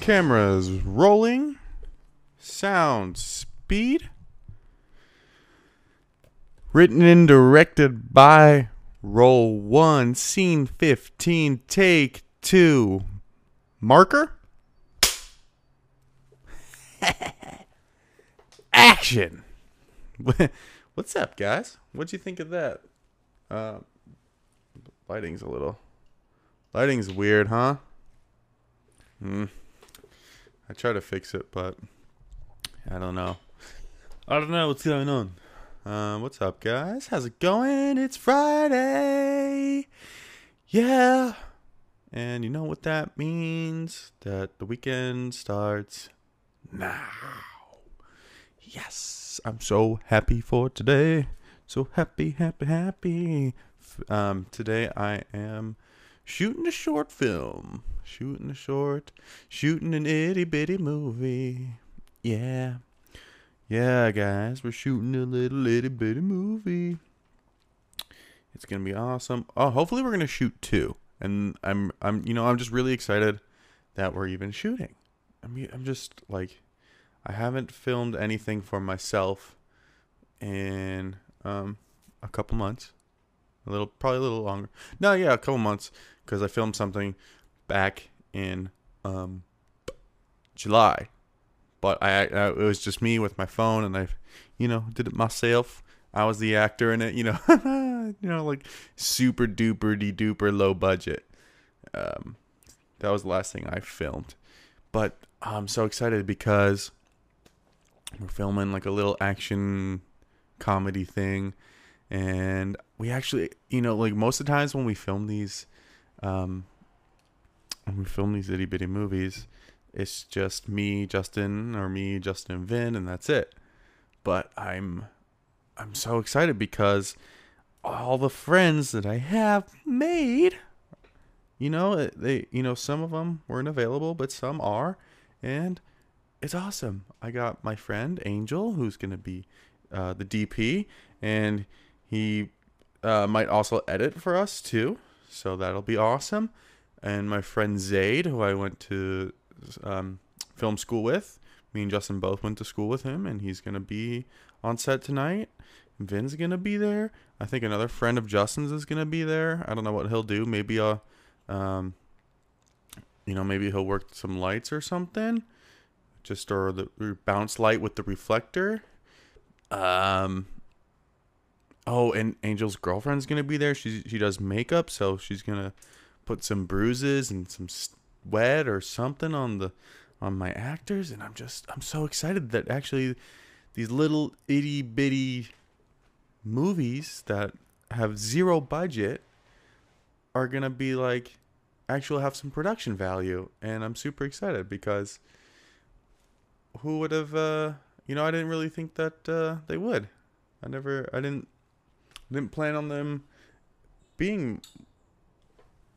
Cameras rolling. Sound speed. Written and directed by Roll 1, Scene 15, Take 2. Marker? Action! What's up, guys? What'd you think of that? Uh, lighting's a little. Lighting's weird, huh? Hmm. I try to fix it, but I don't know. I don't know what's going on. Uh, what's up, guys? How's it going? It's Friday. Yeah. And you know what that means? That the weekend starts now. Yes. I'm so happy for today. So happy, happy, happy. Um, today I am shooting a short film. Shooting a short, shooting an itty bitty movie. Yeah. Yeah, guys, we're shooting a little itty bitty movie. It's gonna be awesome. Oh, hopefully we're gonna shoot two. And I'm I'm you know, I'm just really excited that we're even shooting. I mean I'm just like I haven't filmed anything for myself in um a couple months. A little probably a little longer. No, yeah, a couple months because I filmed something back in um July. But I, I it was just me with my phone and I you know, did it myself. I was the actor in it, you know. you know, like super duper de duper low budget. Um that was the last thing I filmed. But I'm so excited because we're filming like a little action comedy thing and we actually you know like most of the times when we film these um when we film these itty bitty movies it's just me justin or me justin and vin and that's it. But i'm i'm so excited because all the friends that i have made you know they you know some of them weren't available but some are and it's awesome. I got my friend Angel, who's gonna be uh, the DP, and he uh, might also edit for us too. So that'll be awesome. And my friend Zaid, who I went to um, film school with, me and Justin both went to school with him, and he's gonna be on set tonight. Vin's gonna be there. I think another friend of Justin's is gonna be there. I don't know what he'll do. Maybe I'll, um, you know, maybe he'll work some lights or something just or the bounce light with the reflector. Um. Oh, and Angel's girlfriend's gonna be there. She she does makeup, so she's gonna put some bruises and some sweat or something on the on my actors, and I'm just I'm so excited that actually these little itty bitty movies that have zero budget are gonna be like actually have some production value, and I'm super excited because who would have uh you know i didn't really think that uh they would. I never i didn't didn't plan on them being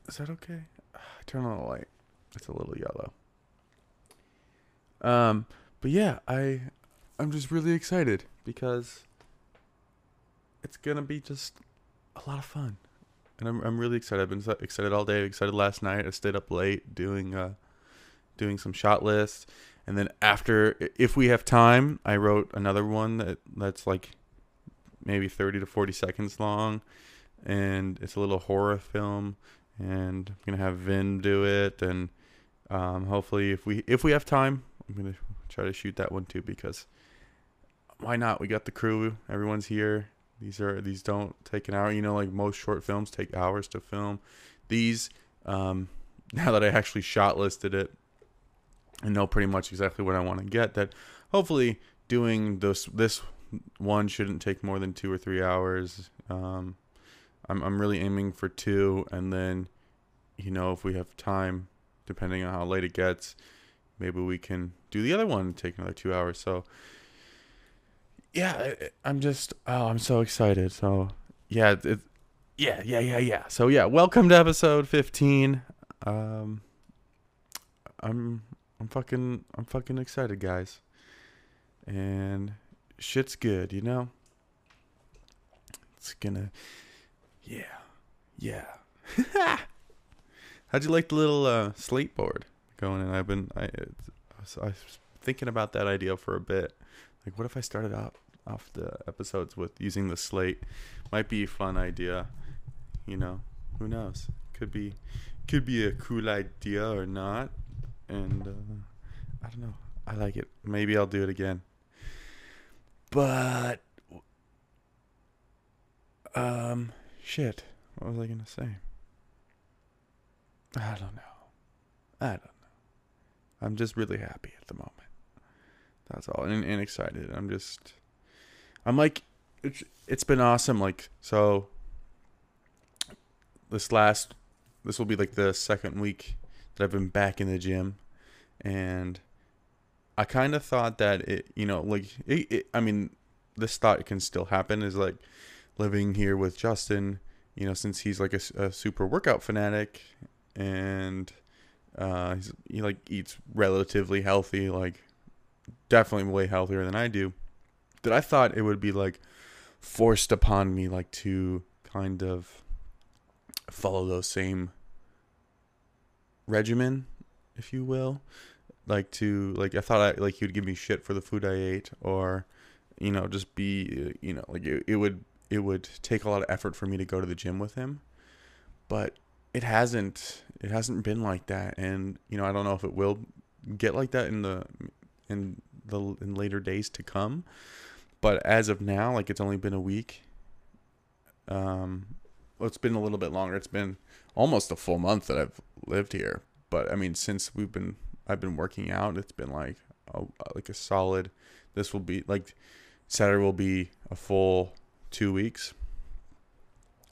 is that okay? Turn on the light. It's a little yellow. Um but yeah i i'm just really excited because it's gonna be just a lot of fun. And i'm, I'm really excited. I've been excited all day. Excited last night. I stayed up late doing uh doing some shot lists and then after if we have time i wrote another one that that's like maybe 30 to 40 seconds long. And it's a little horror film and i'm gonna have vin do it. And um, hopefully if we if we have time i'm gonna try to shoot that one too because why not? We got the crew. Everyone's here. These are these don't take an hour. You know like most short films take hours to film. These um, now that i actually shot listed it and know pretty much exactly what I want to get. That hopefully doing this this one shouldn't take more than two or three hours. Um, I'm I'm really aiming for two, and then you know if we have time, depending on how late it gets, maybe we can do the other one take another two hours. So yeah, I'm just oh I'm so excited. So yeah, it, yeah yeah yeah yeah. So yeah, welcome to episode 15. Um, I'm I'm fucking I'm fucking excited, guys. And shit's good, you know? it's gonna, yeah, yeah. How'd you like the little uh, slate board going? And I've been, I, I was, I was thinking about that idea for a bit. Like, what if I started off off the episodes with using the slate? Might be a fun idea. You know, who knows? Could be, could be a cool idea or not. And uh, I don't know. I like it. Maybe I'll do it again. But um shit. What was I gonna say? I don't know. I don't know. I'm just really happy at the moment. That's all. And, and excited. I'm just I'm like it's it's been awesome. Like so this last this will be like the second week that I've been back in the gym and I kind of thought that it, you know, like it, it, I mean, this thought can still happen is like living here with Justin, you know, since he's like a, a super workout fanatic and uh, he's, he like eats relatively healthy, like definitely way healthier than I do. That I thought it would be like forced upon me, like to kind of follow those same regimen, if you will like to like I thought I like he would give me shit for the food I ate or you know just be you know like it, it would it would take a lot of effort for me to go to the gym with him. But it hasn't it hasn't been like that. And you know I don't know if it will get like that in the in the in later days to come. But as of now like it's only been a week. Um well, it's been a little bit longer. It's been almost a full month that I've lived here. But I mean since we've been I've been working out. It's been like a, like a solid. This will be like Saturday will be a full two weeks,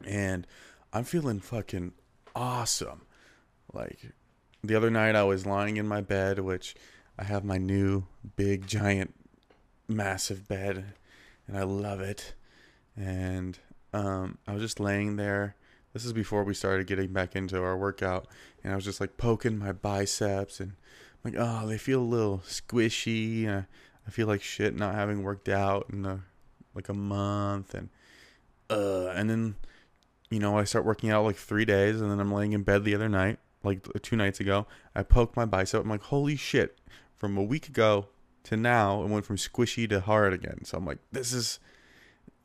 and I'm feeling fucking awesome. Like the other night, I was lying in my bed, which I have my new big giant massive bed, and I love it. And um, I was just laying there. This is before we started getting back into our workout, and I was just like poking my biceps and like, oh, they feel a little squishy. Uh, I feel like shit not having worked out in a, like a month, and uh, and then you know I start working out like three days, and then I'm laying in bed the other night, like two nights ago. I poked my bicep. I'm like, holy shit! From a week ago to now, it went from squishy to hard again. So I'm like, this is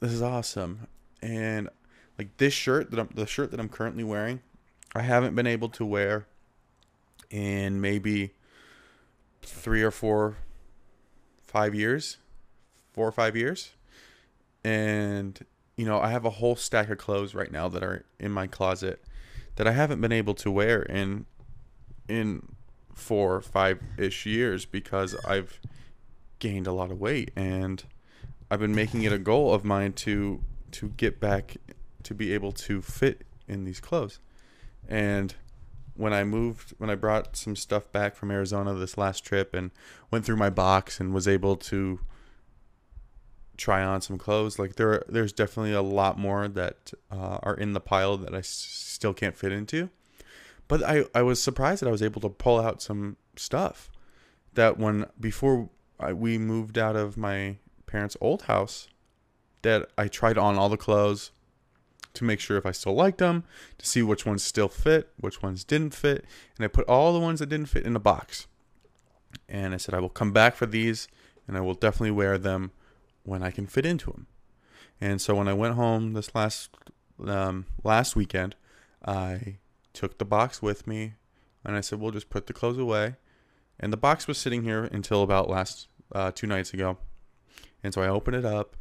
this is awesome, and like this shirt that I'm the shirt that I'm currently wearing, I haven't been able to wear in maybe three or four, five years, four or five years, and you know I have a whole stack of clothes right now that are in my closet that I haven't been able to wear in in four five ish years because I've gained a lot of weight. And I've been making it a goal of mine to to get back to be able to fit in these clothes and when I moved, when I brought some stuff back from Arizona this last trip and went through my box and was able to try on some clothes, like there, there's definitely a lot more that uh, are in the pile that I s- still can't fit into. But I, I was surprised that I was able to pull out some stuff that when before I, we moved out of my parents' old house, that I tried on all the clothes to make sure if I still liked them, to see which ones still fit, which ones didn't fit, and I put all the ones that didn't fit in a box. And I said I will come back for these, and I will definitely wear them when I can fit into them. And so when I went home this last um, last weekend, I took the box with me, and I said we'll just put the clothes away. And the box was sitting here until about last uh, two nights ago, and so I opened it up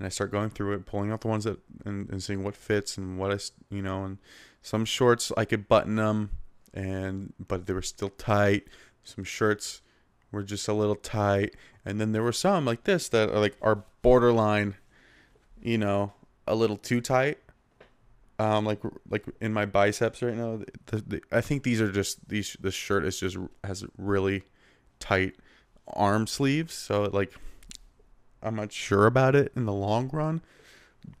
and I start going through it, pulling out the ones that and, and seeing what fits and what I you know and some shorts I could button them and but they were still tight. Some shirts were just a little tight, and then there were some like this that are like are borderline, you know, a little too tight. Um, like like in my biceps right now, the, the, I think these are just these. This shirt is just has really tight arm sleeves, so it like I'm not sure about it in the long run,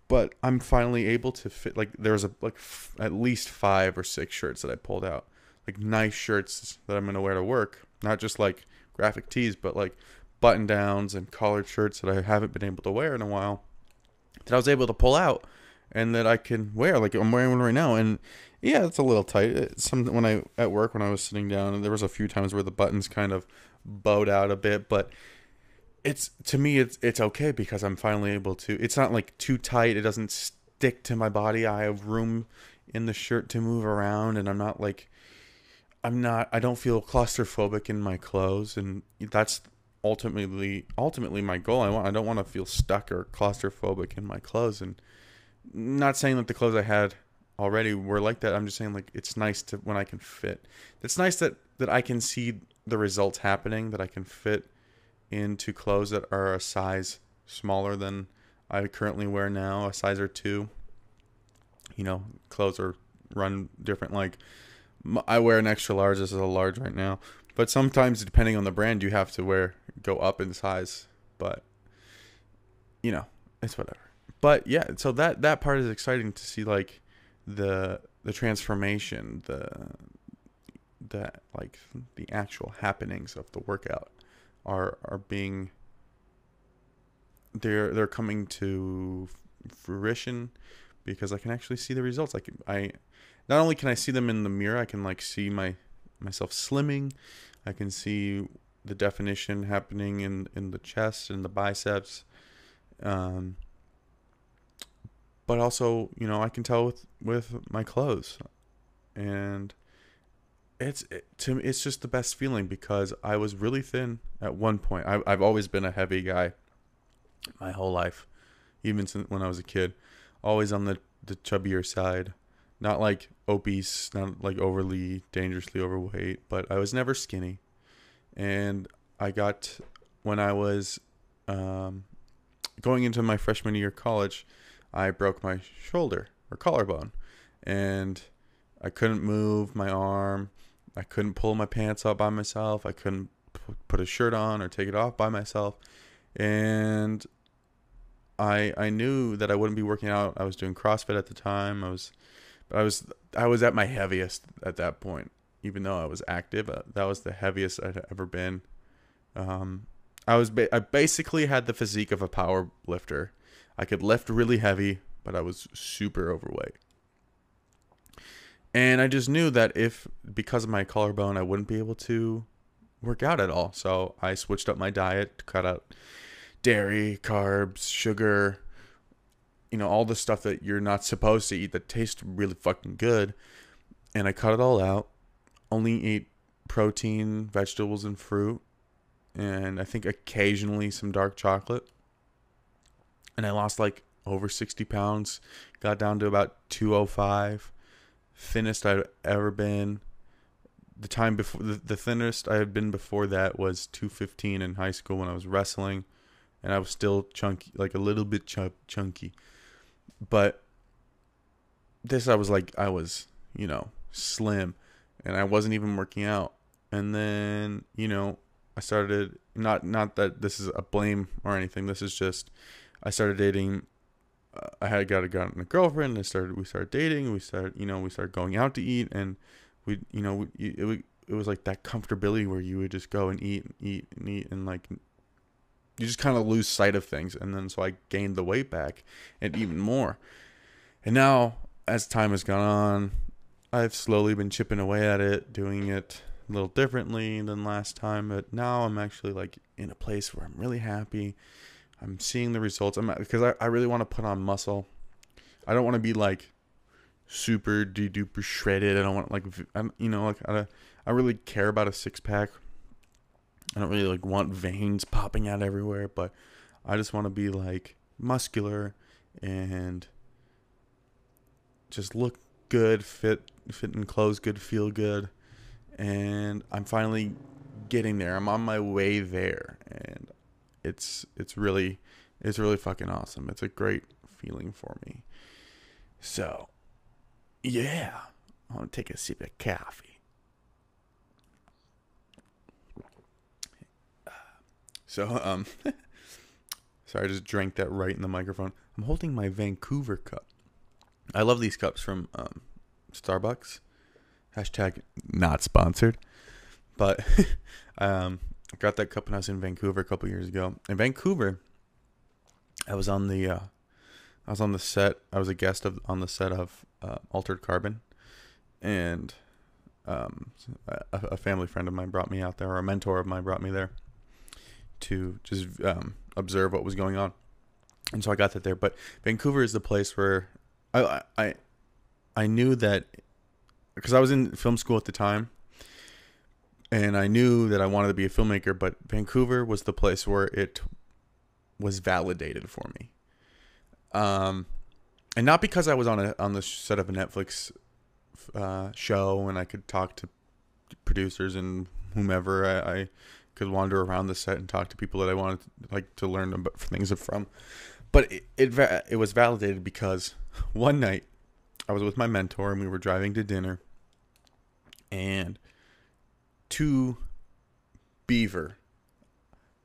but I'm finally able to fit. Like there was a like f- at least five or six shirts that I pulled out, like nice shirts that I'm gonna wear to work, not just like graphic tees, but like button downs and collared shirts that I haven't been able to wear in a while. That I was able to pull out, and that I can wear. Like I'm wearing one right now, and yeah, it's a little tight. It's some when I at work when I was sitting down, there was a few times where the buttons kind of bowed out a bit, but it's to me it's it's okay because I'm finally able to. It's not like too tight. It doesn't stick to my body. I have room in the shirt to move around, and I'm not like I'm not. I don't feel claustrophobic in my clothes, and that's ultimately ultimately my goal. I want. I don't want to feel stuck or claustrophobic in my clothes, and not saying that the clothes I had already were like that. I'm just saying like it's nice to when I can fit. It's nice that that I can see the results happening. That I can fit into clothes that are a size smaller than I currently wear now, a size or two. You know, clothes are run different. Like I wear an extra large. This is a large right now, but sometimes depending on the brand, you have to wear go up in size. But you know, it's whatever. But yeah, so that that part is exciting to see, like the the transformation, the the like the actual happenings of the workout are are being they're they're coming to fruition because I can actually see the results. I can I not only can I see them in the mirror, I can like see my myself slimming. I can see the definition happening in in the chest and the biceps. Um, but also, you know, I can tell with with my clothes, and it's it, to me, it's just the best feeling because I was really thin at one point. I, I've always been a heavy guy, my whole life, even since when I was a kid, always on the the chubbier side, not like obese, not like overly dangerously overweight, but I was never skinny, and I got when I was um, going into my freshman year of college. I broke my shoulder or collarbone and I couldn't move my arm. I couldn't pull my pants up by myself. I couldn't put a shirt on or take it off by myself. And I I knew that I wouldn't be working out. I was doing CrossFit at the time. I was but I was I was at my heaviest at that point. Even though I was active, uh, that was the heaviest I'd ever been. Um, I was ba- I basically had the physique of a power lifter. I could lift really heavy, but I was super overweight. And I just knew that if, because of my collarbone, I wouldn't be able to work out at all. So I switched up my diet cut out dairy, carbs, sugar, you know, all the stuff that you're not supposed to eat that tastes really fucking good. And I cut it all out. Only ate protein, vegetables, and fruit. And I think occasionally some dark chocolate and I lost like over 60 pounds. Got down to about 205. Thinnest I've ever been. The time before the, the thinnest I had been before that was 215 in high school when I was wrestling, and I was still chunky, like a little bit ch- chunky. But this I was like I was, you know, slim, and I wasn't even working out. And then you know I started not not that this is a blame or anything. This is just I started dating. I had got a, a girlfriend. And started. We started dating. We started. You know. We started going out to eat, and we. You know. We, it, it was like that comfortability where you would just go and eat and eat and eat and like you just kind of lose sight of things and then so i gained the weight back and even more and now as time has gone on i've slowly been chipping away at it doing it a little differently than last time but now i'm actually like in a place where i'm really happy I'm seeing the results. I'm because I, I really want to put on muscle. I don't want to be like super duper shredded. I don't want like I'm you know like I I really care about a six pack. I don't really like want veins popping out everywhere, but I just want to be like muscular and just look good, fit fit in clothes good, feel good. And I'm finally getting there. I'm on my way there and it's it's really it's really fucking awesome. It's a great feeling for me. So, yeah, I'm gonna take a sip of coffee. So, um, sorry, I just drank that right in the microphone. I'm holding my Vancouver cup. I love these cups from um, Starbucks. Hashtag not sponsored, but um, I got that cup when I was in Vancouver a couple years ago. In Vancouver, I was on the uh, I was on the set. I was a guest of on the set of uh, Altered Carbon, and um, a, a family friend of mine brought me out there, or a mentor of mine brought me there to just um, observe what was going on. And so I got that there. But Vancouver is the place where I I I knew that because I was in film school at the time, and I knew that I wanted to be a filmmaker. But Vancouver was the place where it was validated for me. Um, and not because I was on a on the set of a Netflix uh, show and I could talk to producers and whomever I, I, could wander around the set and talk to people that I wanted to, like to learn about things from. But it, it it was validated because one night I was with my mentor and we were driving to dinner and two beaver.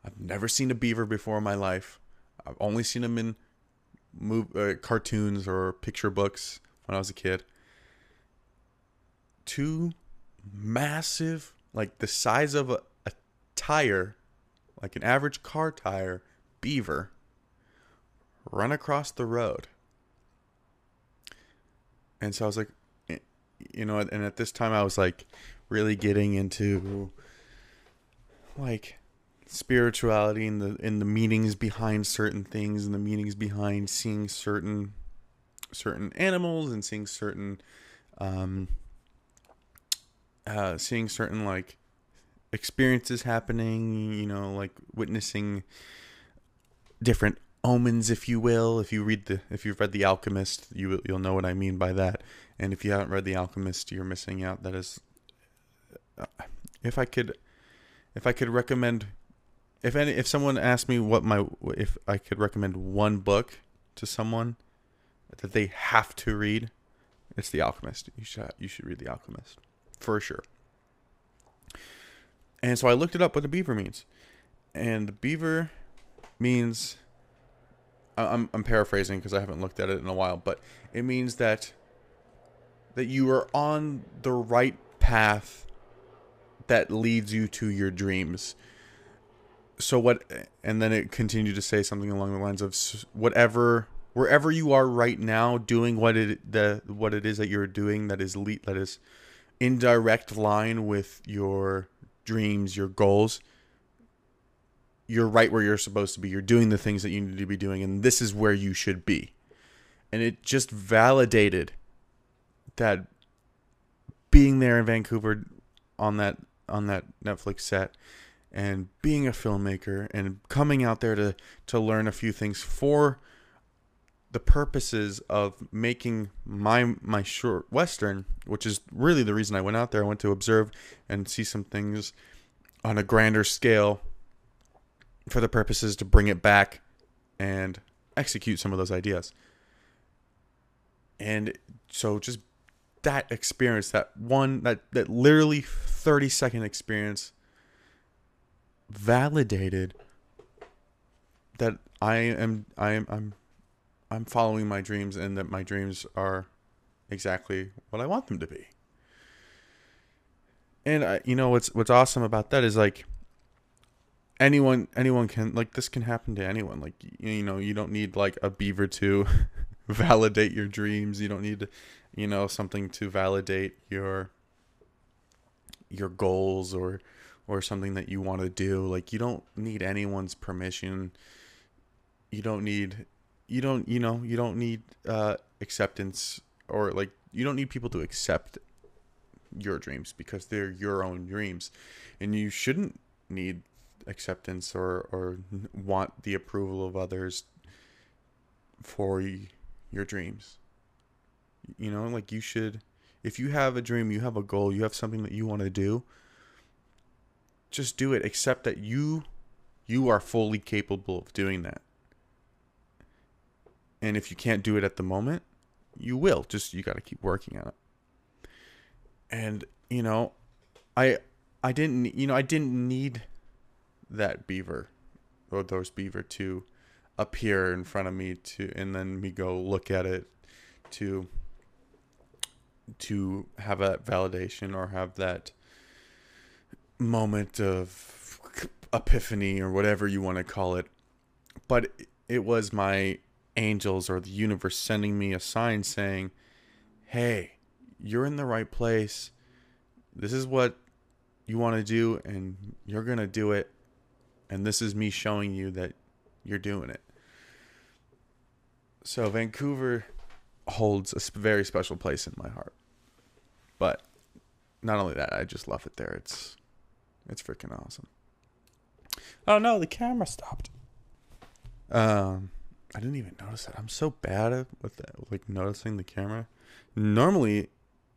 I've never seen a beaver before in my life. I've only seen them in move, uh, cartoons or picture books when I was a kid. Two massive, like the size of a, a tire, like an average car tire, beaver run across the road. And so I was like, eh, you know, and at this time I was like really getting into like spirituality and the and the meanings behind certain things and the meanings behind seeing certain certain animals and seeing certain um uh seeing certain like experiences happening you know like witnessing different omens if you will. If you read the if you've read the alchemist you you'll know what i mean by that. And if you haven't read the alchemist you're missing out. That is if i could if i could recommend if any if someone asked me what my if I could recommend one book to someone that they have to read, it's The Alchemist. You should you should read The Alchemist for sure. And so I looked it up what the beaver means, and the beaver means I'm I'm paraphrasing because I haven't looked at it in a while, but it means that that you are on the right path that leads you to your dreams. So what and then it continued to say something along the lines of whatever wherever you are right now doing what it the what it is that you're doing that is le- that is in direct line with your dreams your goals you're right where you're supposed to be. You're doing the things that you need to be doing and this is where you should be. And it just validated that being there in Vancouver on that on that Netflix set and being a filmmaker and coming out there to to learn a few things for the purposes of making my my short western, which is really the reason I went out there. I went to observe and see some things on a grander scale for the purposes to bring it back and execute some of those ideas. And so just that experience, that one that that literally 30 second experience validated that I am I am I'm I'm following my dreams and that my dreams are exactly what I want them to be. And I, you know what's what's awesome about that is like anyone anyone can like this can happen to anyone. Like you know you don't need like a beaver to validate your dreams. You don't need you know something to validate your your goals or or something that you want to do. Like you don't need anyone's permission. You don't need you don't you know you don't need uh acceptance or like you don't need people to accept your dreams because they're your own dreams. And you shouldn't need acceptance or or want the approval of others for your dreams you know like you should if you have a dream you have a goal you have something that you want to do just do it. Accept that you you are fully capable of doing that. And if you can't do it at the moment you will just you got to keep working on it. And you know i i didn't you know i didn't need that beaver or those beaver to appear in front of me to and then me go look at it to to have that validation or have that moment of epiphany or whatever you want to call it. But it was my angels or the universe sending me a sign saying, "Hey, you're in the right place. This is what you want to do and you're going to do it. And this is me showing you that you're doing it." So Vancouver holds a very special place in my heart. But not only that, I just love it there. It's it's freaking awesome. Oh no, the camera stopped. Um, I didn't even notice that. I'm so bad at with that, like noticing the camera. Normally,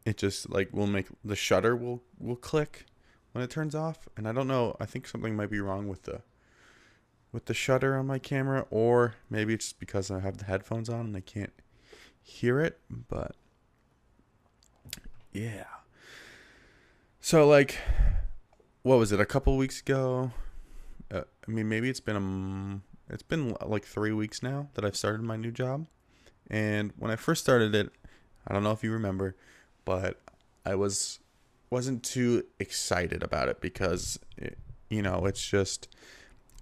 it just like will make the shutter will will click when it turns off, and I don't know. I think something might be wrong with the with the shutter on my camera, or maybe it's because I have the headphones on and I can't hear it. But yeah. So like, what was it? A couple weeks ago. Uh, I mean, maybe it's been a, it's been like three weeks now that I've started my new job. And when I first started it, I don't know if you remember, but I was wasn't too excited about it because it, you know it's just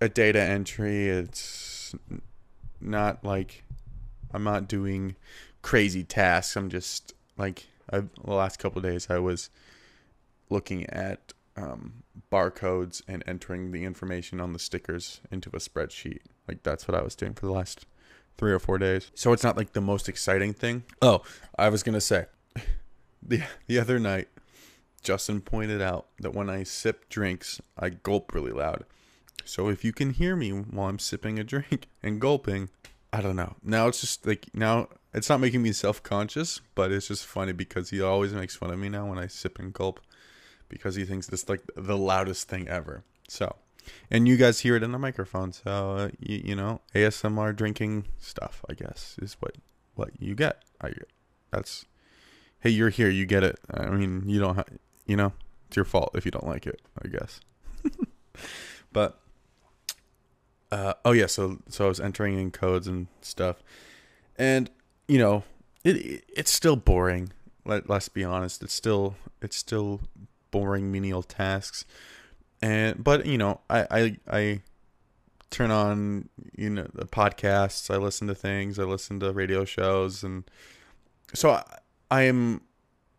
a data entry. It's not like I'm not doing crazy tasks. I'm just like I, the last couple days I was looking at um, barcodes and entering the information on the stickers into a spreadsheet. Like that's what I was doing for the last three or four days. So it's not like the most exciting thing. Oh, I was gonna say, the the other night, Justin pointed out that when I sip drinks, I gulp really loud. So if you can hear me while I'm sipping a drink and gulping, I don't know. Now it's just like now it's not making me self conscious, but it's just funny because he always makes fun of me now when I sip and gulp because he thinks this like the loudest thing ever. So, and you guys hear it in the microphone. So uh, you, you know ASMR drinking stuff. I guess is what what you get. I that's hey you're here you get it. I mean you don't have you know it's your fault if you don't like it. I guess. but uh, oh yeah, so so I was entering in codes and stuff, and you know it it's still boring. Let let's be honest, it's still it's still boring menial tasks. And but you know, I I I turn on you know the podcasts. I listen to things. I listen to radio shows, and so I, I am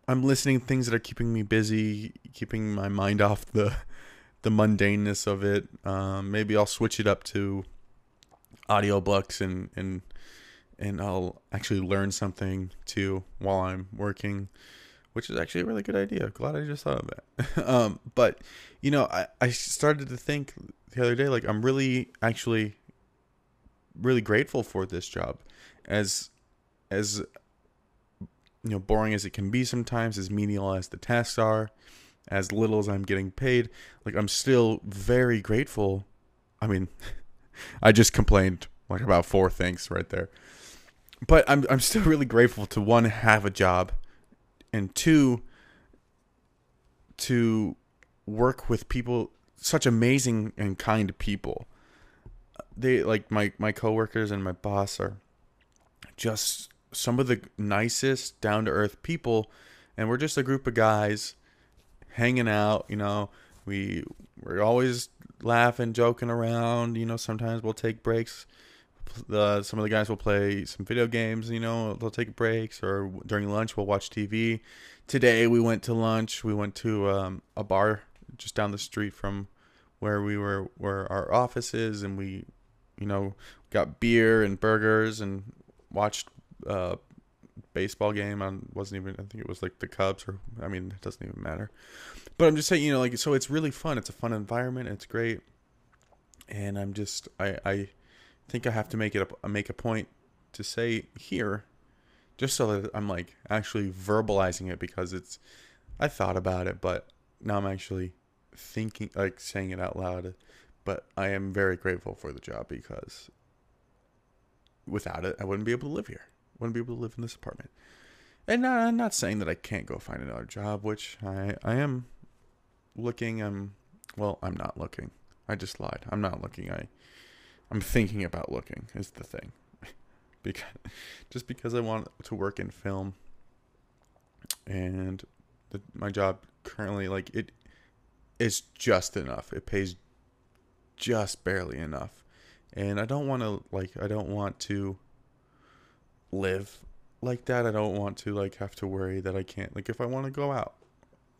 I'm listening to things that are keeping me busy, keeping my mind off the the mundaneness of it. Um, maybe I'll switch it up to audiobooks and and and I'll actually learn something too while I'm working which is actually a really good idea. Glad I just thought of that. um, but you know, I, I started to think the other day, like I'm really actually really grateful for this job, as as you know, boring as it can be sometimes, as menial as the tasks are, as little as I'm getting paid. Like I'm still very grateful. I mean, I just complained like about four things right there. But I'm I'm still really grateful to one have a job and two to work with people such amazing and kind people they like my my coworkers and my boss are just some of the nicest down to earth people and we're just a group of guys hanging out you know we we're always laughing joking around you know sometimes we'll take breaks the some of the guys will play some video games. You know, they'll take breaks, or during lunch we'll watch TV. Today we went to lunch. We went to um, a bar just down the street from where we were, where our office is, and we, you know, got beer and burgers and watched uh, baseball game. I wasn't even. I think it was like the Cubs, or I mean, it doesn't even matter. But I'm just saying, you know, like so, it's really fun. It's a fun environment. It's great, and I'm just, I, I think I have to make it a, make a point to say here, just so that I'm like actually verbalizing it because it's I thought about it, but now I'm actually thinking like saying it out loud. But I am very grateful for the job because without it, I wouldn't be able to live here. Wouldn't be able to live in this apartment. And not, I'm not saying that I can't go find another job, which I I am looking. I'm well, I'm not looking. I just lied. I'm not looking. I I'm thinking about looking is the thing. because just because I want to work in film and the, my job currently like it is just enough. It pays just barely enough. And I don't want to like I don't want to live like that. I don't want to like have to worry that I can't like if I want to go out,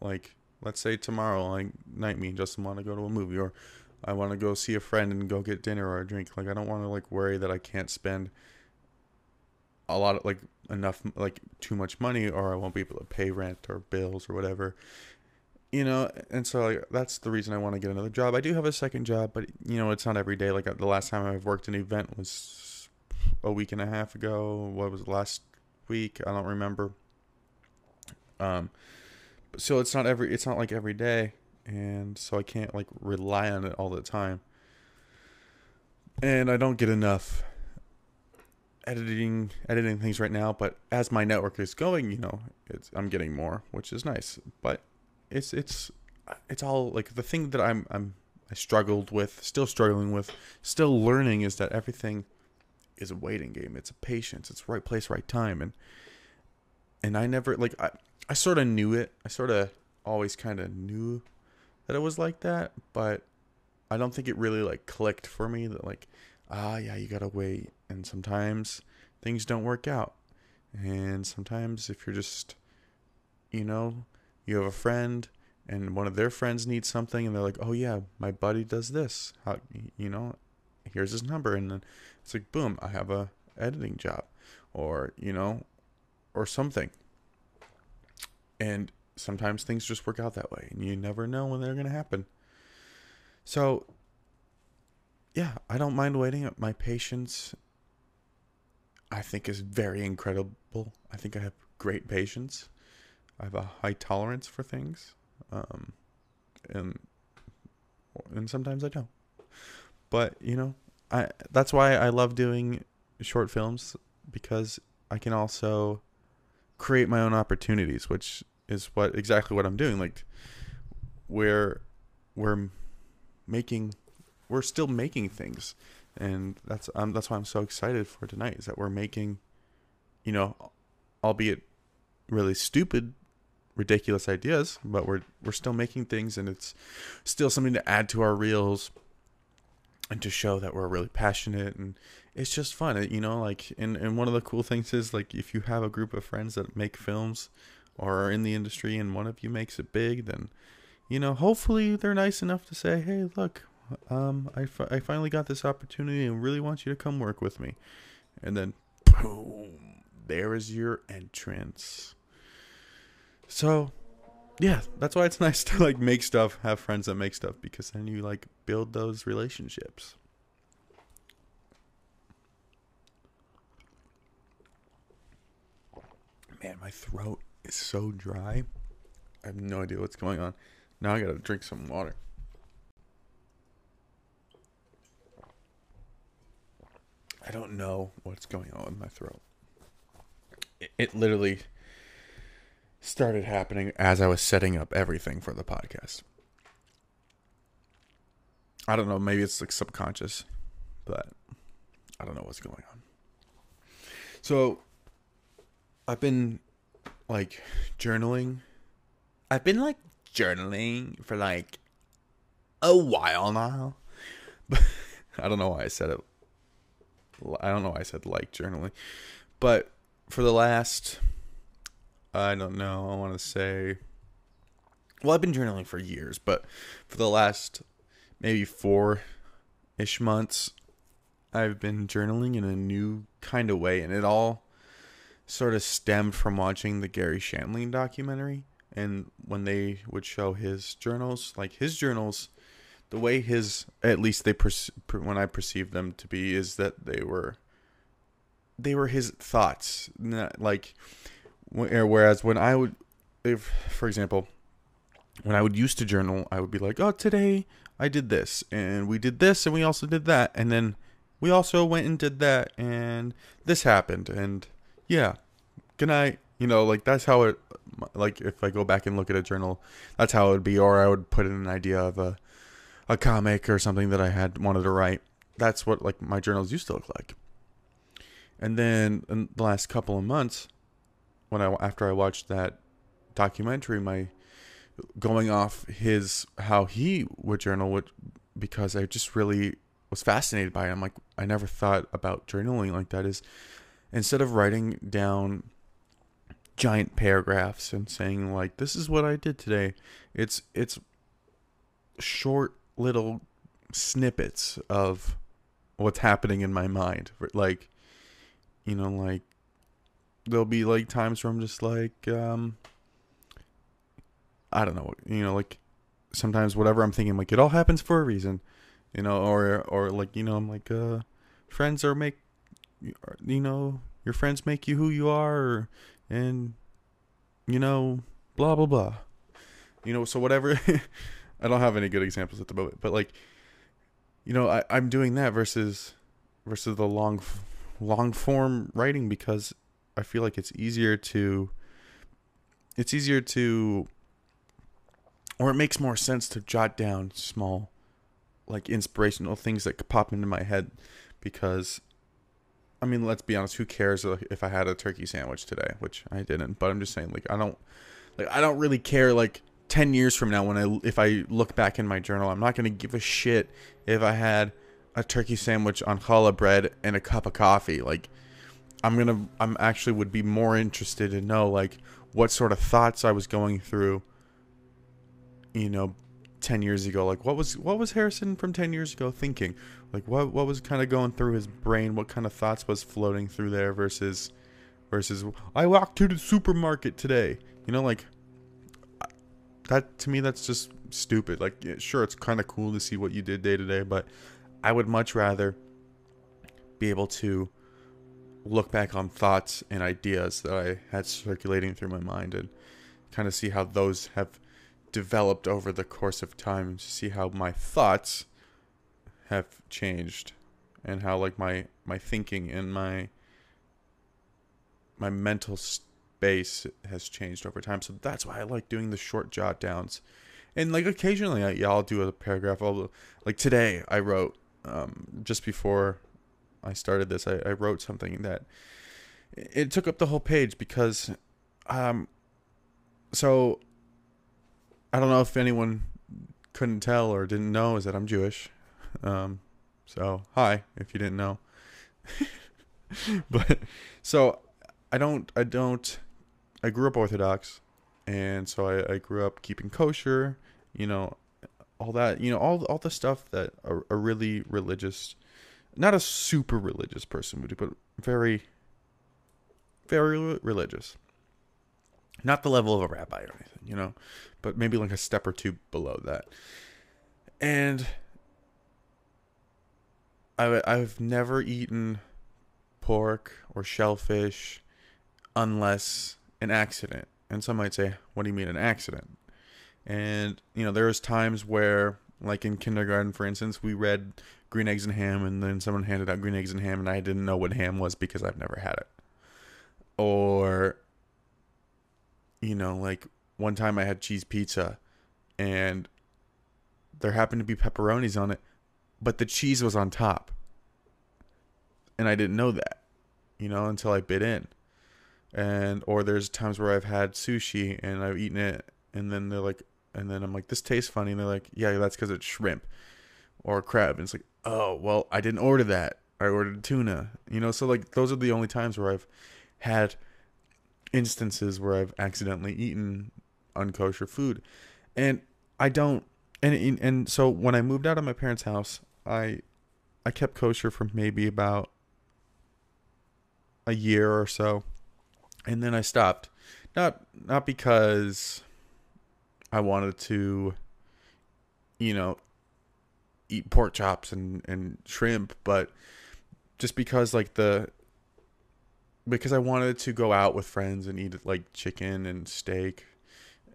like let's say tomorrow, like night me and Justin want to go to a movie or I want to go see a friend and go get dinner or a drink. Like I don't want to like worry that I can't spend a lot of like enough like too much money or I won't be able to pay rent or bills or whatever. You know, and so like, that's the reason I want to get another job. I do have a second job, but you know, it's not every day. Like uh, the last time I've worked an event was a week and a half ago. What was it, last week? I don't remember. Um, so it's not every. It's not like every day, and so I can't like rely on it all the time. And I don't get enough editing editing things right now, but as my network is going, you know, it's I'm getting more, which is nice. But it's it's it's all like the thing that I'm I'm I struggled with, still struggling with, still learning is that everything is a waiting game. It's a patience. It's right place, right time, and and I never like I I sort of knew it. I sort of always kind of knew that it was like that, but I don't think it really like clicked for me that like ah yeah you gotta wait, and sometimes things don't work out, and sometimes if you're just you know you have a friend and one of their friends needs something and they're like oh yeah my buddy does this how you know here's his number and then it's like boom i have a editing job or you know or something. And sometimes things just work out that way and you never know when they're going to happen. So yeah i don't mind waiting. My patience i think is very incredible. I think i have great patience. I have a high tolerance for things, um, and and sometimes I don't. But you know, I that's why I love doing short films because I can also create my own opportunities, which is what exactly what I'm doing. Like we're we're making we're still making things, and that's um that's why I'm so excited for tonight. Is that we're making, you know, albeit really stupid ridiculous ideas, but we're we're still making things, and it's still something to add to our reels and to show that we're really passionate and it's just fun you know like and, and one of the cool things is like if you have a group of friends that make films or are in the industry and one of you makes it big then you know hopefully they're nice enough to say hey look um I, fi- I finally got this opportunity and really want you to come work with me. And then boom there is your entrance. So, yeah, that's why it's nice to like make stuff, have friends that make stuff because then you like build those relationships. Man, my throat is so dry. I have no idea what's going on. Now I gotta drink some water. I don't know what's going on with my throat. It, it literally started happening as I was setting up everything for the podcast. I don't know, maybe it's like subconscious, but I don't know what's going on. So I've been like journaling. I've been like journaling for like a while now. But I don't know why I said it. I don't know why I said like journaling. But for the last I don't know. I want to say. Well, I've been journaling for years, but for the last maybe four ish months, I've been journaling in a new kind of way, and it all sort of stemmed from watching the Garry Shandling documentary. And when they would show his journals, like his journals, the way his, at least they, when I perceived them to be, is that they were, they were his thoughts. Not, like, Whereas when I would, if for example, when I would used to journal, I would be like, "Oh, today I did this, and we did this, and we also did that, and then we also went and did that, and this happened, and yeah, good night." You know, like that's how it. Like if I go back and look at a journal, that's how it would be. Or I would put in an idea of a, a comic or something that I had wanted to write. That's what like my journals used to look like. And then in the last couple of months, when I after I watched that documentary, my going off his how he would journal would because I just really was fascinated by it. I'm like I never thought about journaling like that. Is instead of writing down giant paragraphs and saying like this is what I did today, it's it's short little snippets of what's happening in my mind. Like you know, like there'll be like times where I'm just like um I don't know, you know, like sometimes whatever I'm thinking like it all happens for a reason, you know, or or like, you know, I'm like uh friends are make you know, your friends make you who you are and you know, blah blah blah. You know, so whatever I don't have any good examples at the moment, but like you know, I I'm doing that versus versus the long long form writing because I feel like it's easier to it's easier to or it makes more sense to jot down small like inspirational things that pop into my head because I mean, let's be honest, who cares if I had a turkey sandwich today, which I didn't, but I'm just saying like I don't like I don't really care like 10 years from now when I if I look back in my journal, I'm not going to give a shit if I had a turkey sandwich on challah bread and a cup of coffee. Like I'm to I'm actually would be more interested to know like what sort of thoughts I was going through you know 10 years ago. Like what was what was harrison from 10 years ago thinking? Like what what was kind of going through his brain? What kind of thoughts was floating through there versus versus i walked to the supermarket today. You know like that to me that's just stupid. Like yeah, sure it's kind of cool to see what you did day to day but i would much rather be able to look back on thoughts and ideas that i had circulating through my mind and kind of see how those have developed over the course of time to see how my thoughts have changed and how like my my thinking and my my mental space has changed over time. So that's why i like doing the short jot downs. And like occasionally I, yeah, i'll do a paragraph I'll, like today i wrote um, just before i started this I, I wrote something that it took up the whole page because um so I don't know if anyone couldn't tell or didn't know is that I'm Jewish. Um, so hi, if you didn't know. but so I don't I don't I grew up Orthodox, and so I, I grew up keeping kosher. You know, all that. You know, all all the stuff that a, a really religious, not a super religious person but very, very religious. Not the level of a rabbi or anything, you know, but maybe like a step or two below that. And I, I've never eaten pork or shellfish unless an accident. And some might say, what do you mean an accident? And, you know, there's times where, like in kindergarten, for instance, we read green eggs and ham, and then someone handed out green eggs and ham, and I didn't know what ham was because I've never had it. Or you know, like one time I had cheese pizza and there happened to be pepperonis on it, but the cheese was on top. And I didn't know that, you know, until I bit in. And or there's times where I've had sushi and I've eaten it and then they're like and then I'm like this tastes funny and they're like, "Yeah, that's cuz it's shrimp or crab." And it's like, "Oh, well, I didn't order that. I ordered tuna." You know, so like those are the only times where I've had instances where I've accidentally eaten unkosher food, and I don't. And and so when I moved out of my parents' house, I I kept kosher for maybe about a year or so, and then I stopped. Not not because I wanted to, you know, eat pork chops and and shrimp, but just because like the because I wanted to go out with friends and eat like chicken and steak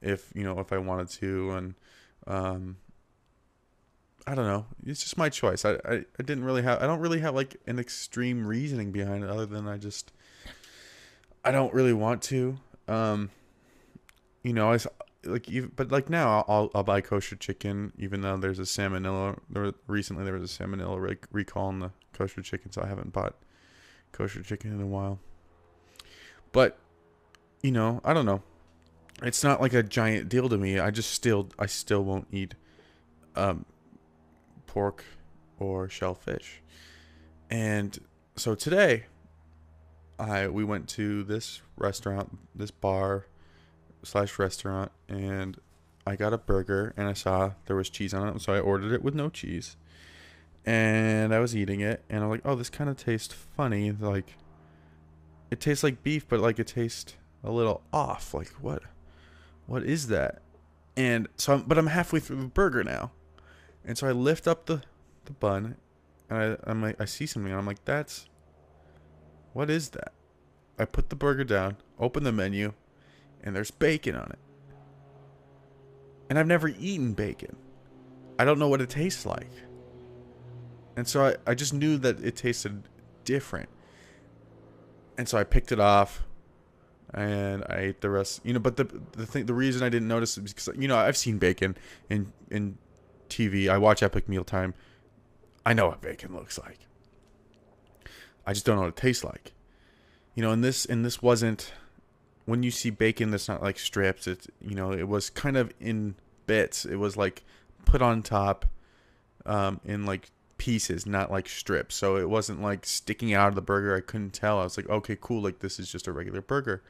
if you know if I wanted to and um I don't know. It's just my choice. I, I I didn't really have I don't really have like an extreme reasoning behind it other than I just I don't really want to. Um you know I like but like now I'll I'll buy kosher chicken even though there's a salmonella there recently there was a salmonella recall on the kosher chicken so I haven't bought kosher chicken in a while but you know, I don't know. It's not like a giant deal to me. I just still I still won't eat um pork or shellfish. And so today I we went to this restaurant, this bar slash restaurant, and I got a burger and I saw there was cheese on it, so I ordered it with no cheese. And I was eating it, and I'm like, oh, this kind of tastes funny. Like, it tastes like beef, but like it tastes a little off. Like, what? What is that? And so, I'm, but I'm halfway through the burger now, and so I lift up the the bun, and I I'm like, I see something, and I'm like, that's what is that? I put the burger down, open the menu, and there's bacon on it. And I've never eaten bacon. I don't know what it tastes like. And so I, I just knew that it tasted different. And so I picked it off and I ate the rest. You know, but the the thing the reason I didn't notice is because you know, I've seen bacon in in TV. I watch Epic Mealtime. I know what bacon looks like. I just don't know what it tastes like. You know, and this and this wasn't when you see bacon that's not like strips, it's you know, it was kind of in bits. It was like put on top um in like pieces, not like strips. So it wasn't like sticking out of the burger. I couldn't tell. I was like, okay, cool, like this is just a regular burger.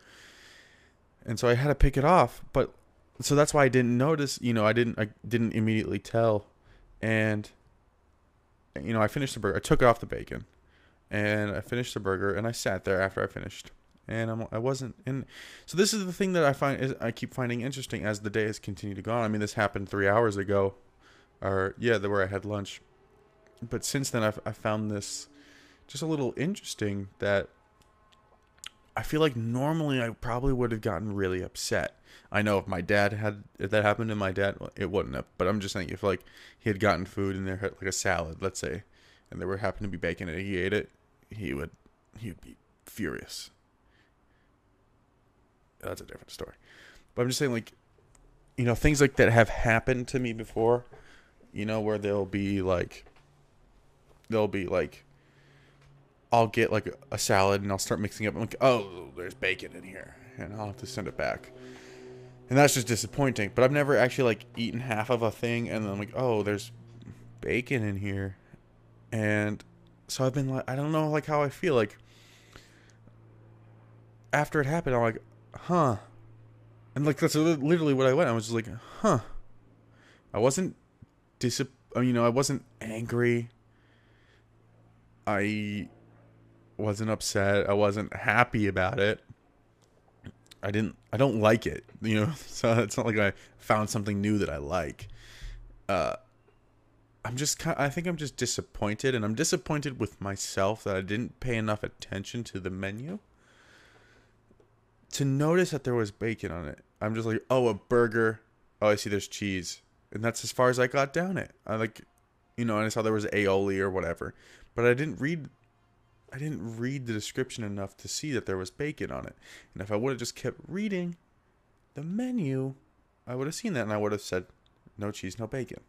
And so I had to pick it off, but so that's why I didn't notice, you know, I didn't I didn't immediately tell. And you know, I finished the burger. I took off the bacon and I finished the burger and I sat there after I finished and I'm, I wasn't and so this is the thing that I find is I keep finding interesting as the day has continued to go on. I mean this happened 3 hours ago or yeah, where I had lunch. But since then I've I found this just a little interesting that I feel like normally I probably would have gotten really upset. I know if my dad had if that happened to my dad, it wouldn't have. But I'm just saying if like he had gotten food and there had like a salad, let's say, and there were happened to be bacon and he ate it, he would he would be furious. That's a different story. But I'm just saying like you know, things like that have happened to me before, you know, where they'll be like they'll be like I'll get like a salad and I'll start mixing up. I'm like, oh, there's bacon in here, and I'll have to send it back. And that's just disappointing. But I've never actually like eaten half of a thing and then I'm like, oh, there's bacon in here, and so I've been like, I don't know, like how I feel like after it happened. I'm like, huh, and like that's literally what I went. I was just like, huh. I wasn't disap. You know, I wasn't angry. I wasn't upset. I wasn't happy about it. I didn't. I don't like it. You know, so it's not like I found something new that I like. Uh, I'm just. I think I'm just disappointed, and I'm disappointed with myself that I didn't pay enough attention to the menu to notice that there was bacon on it. I'm just like, oh, a burger. Oh, I see. There's cheese, and that's as far as I got down it. I like, you know, and I saw there was aioli or whatever, but I didn't read. I didn't read the description enough to see that there was bacon on it. And if I would have just kept reading the menu, I would have seen that, and I would have said, no cheese, no bacon.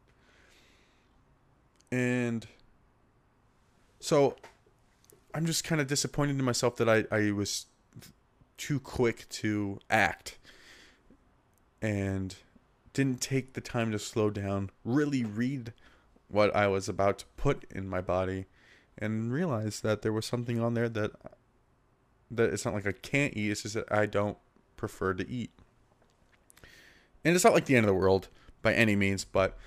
And so I'm just kind of disappointed in myself that I, I was too quick to act and didn't take the time to slow down, really read what I was about to put in my body, and realize that there was something on there that that it's not like I can't eat. It's just that I don't prefer to eat. And it's not like the end of the world by any means, but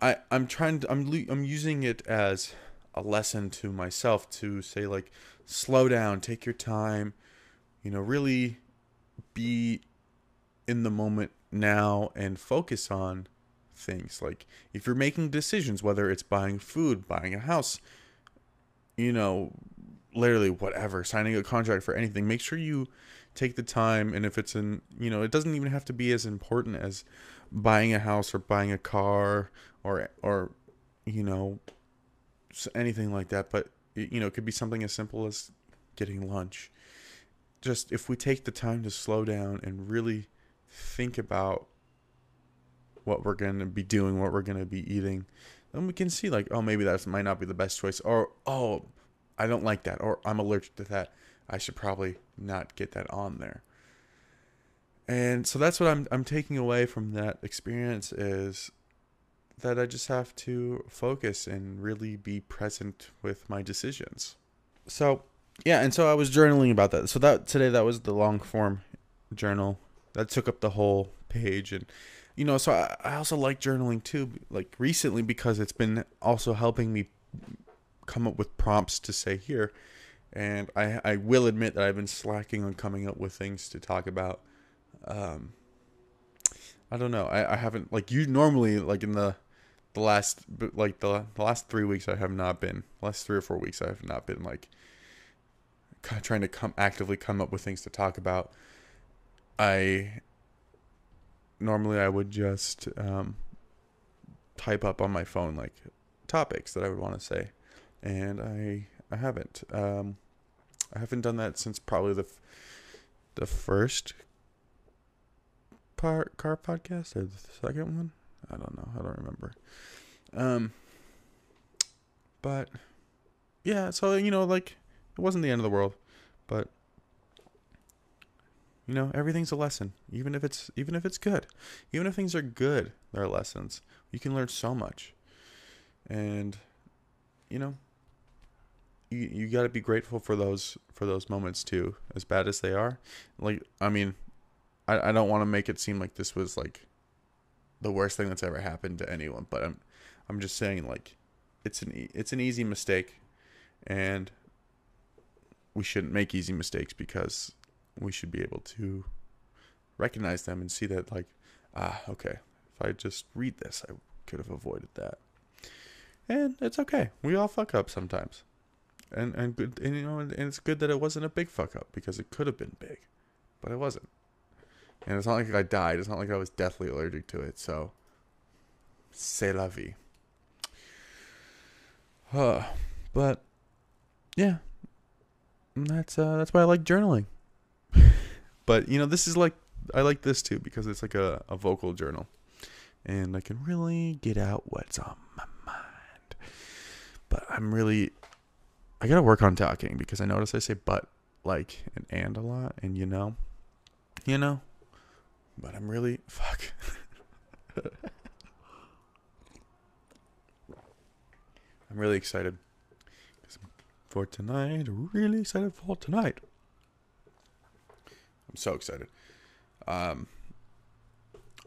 I I'm trying to I'm I'm using it as a lesson to myself to say like slow down, take your time, you know, really be in the moment now and focus on things. Like if you're making decisions whether it's buying food, buying a house, you know, literally whatever, signing a contract for anything, make sure you take the time. And if it's in, you know, it doesn't even have to be as important as buying a house or buying a car or or you know anything like that. But you know it could be something as simple as getting lunch just if we take the time to slow down and really think about what we're going to be doing what we're going to be eating then we can see like oh maybe that might not be the best choice or oh i don't like that or i'm allergic to that i should probably not get that on there and so that's what I'm I'm taking away from that experience is that I just have to focus and really be present with my decisions. So, yeah, and so I was journaling about that. So that today that was the long form journal that took up the whole page, and you know, so I, I also like journaling too, like recently because it's been also helping me come up with prompts to say here, and I I will admit that I've been slacking on coming up with things to talk about. Um, I don't know. I, I haven't like you normally like in the the last like the the last three weeks I have not been last three or four weeks I have not been like trying to come actively come up with things to talk about. I normally I would just um, type up on my phone like topics that I would want to say, and I I haven't. Um, I haven't done that since probably the the first car podcast or the second one. I don't know. I don't remember. Um, but yeah, so you know, like it wasn't the end of the world, but you know, everything's a lesson. Even if it's even if it's good, even if things are good, there are lessons. You can learn so much, and you know, you you got to be grateful for those for those moments too, as bad as they are. Like I mean, I I don't want to make it seem like this was like the worst thing that's ever happened to anyone, but I'm I'm just saying like it's an it's an easy mistake, and we shouldn't make easy mistakes because we should be able to recognize them and see that like ah okay if I just read this I could have avoided that, and it's okay we all fuck up sometimes, and and good and you know and it's good that it wasn't a big fuck up because it could have been big, but it wasn't. And it's not like I died. It's not like I was deathly allergic to it. So, c'est la vie. Uh, but yeah, that's uh, that's why I like journaling. but you know, this is like I like this too because it's like a, a vocal journal, and I can really get out what's on my mind. But I'm really I gotta work on talking because I notice I say but like and and a lot, and you know, you know, but I'm really fuck. I'm really excited for tonight. Really excited for tonight. I'm so excited. Um,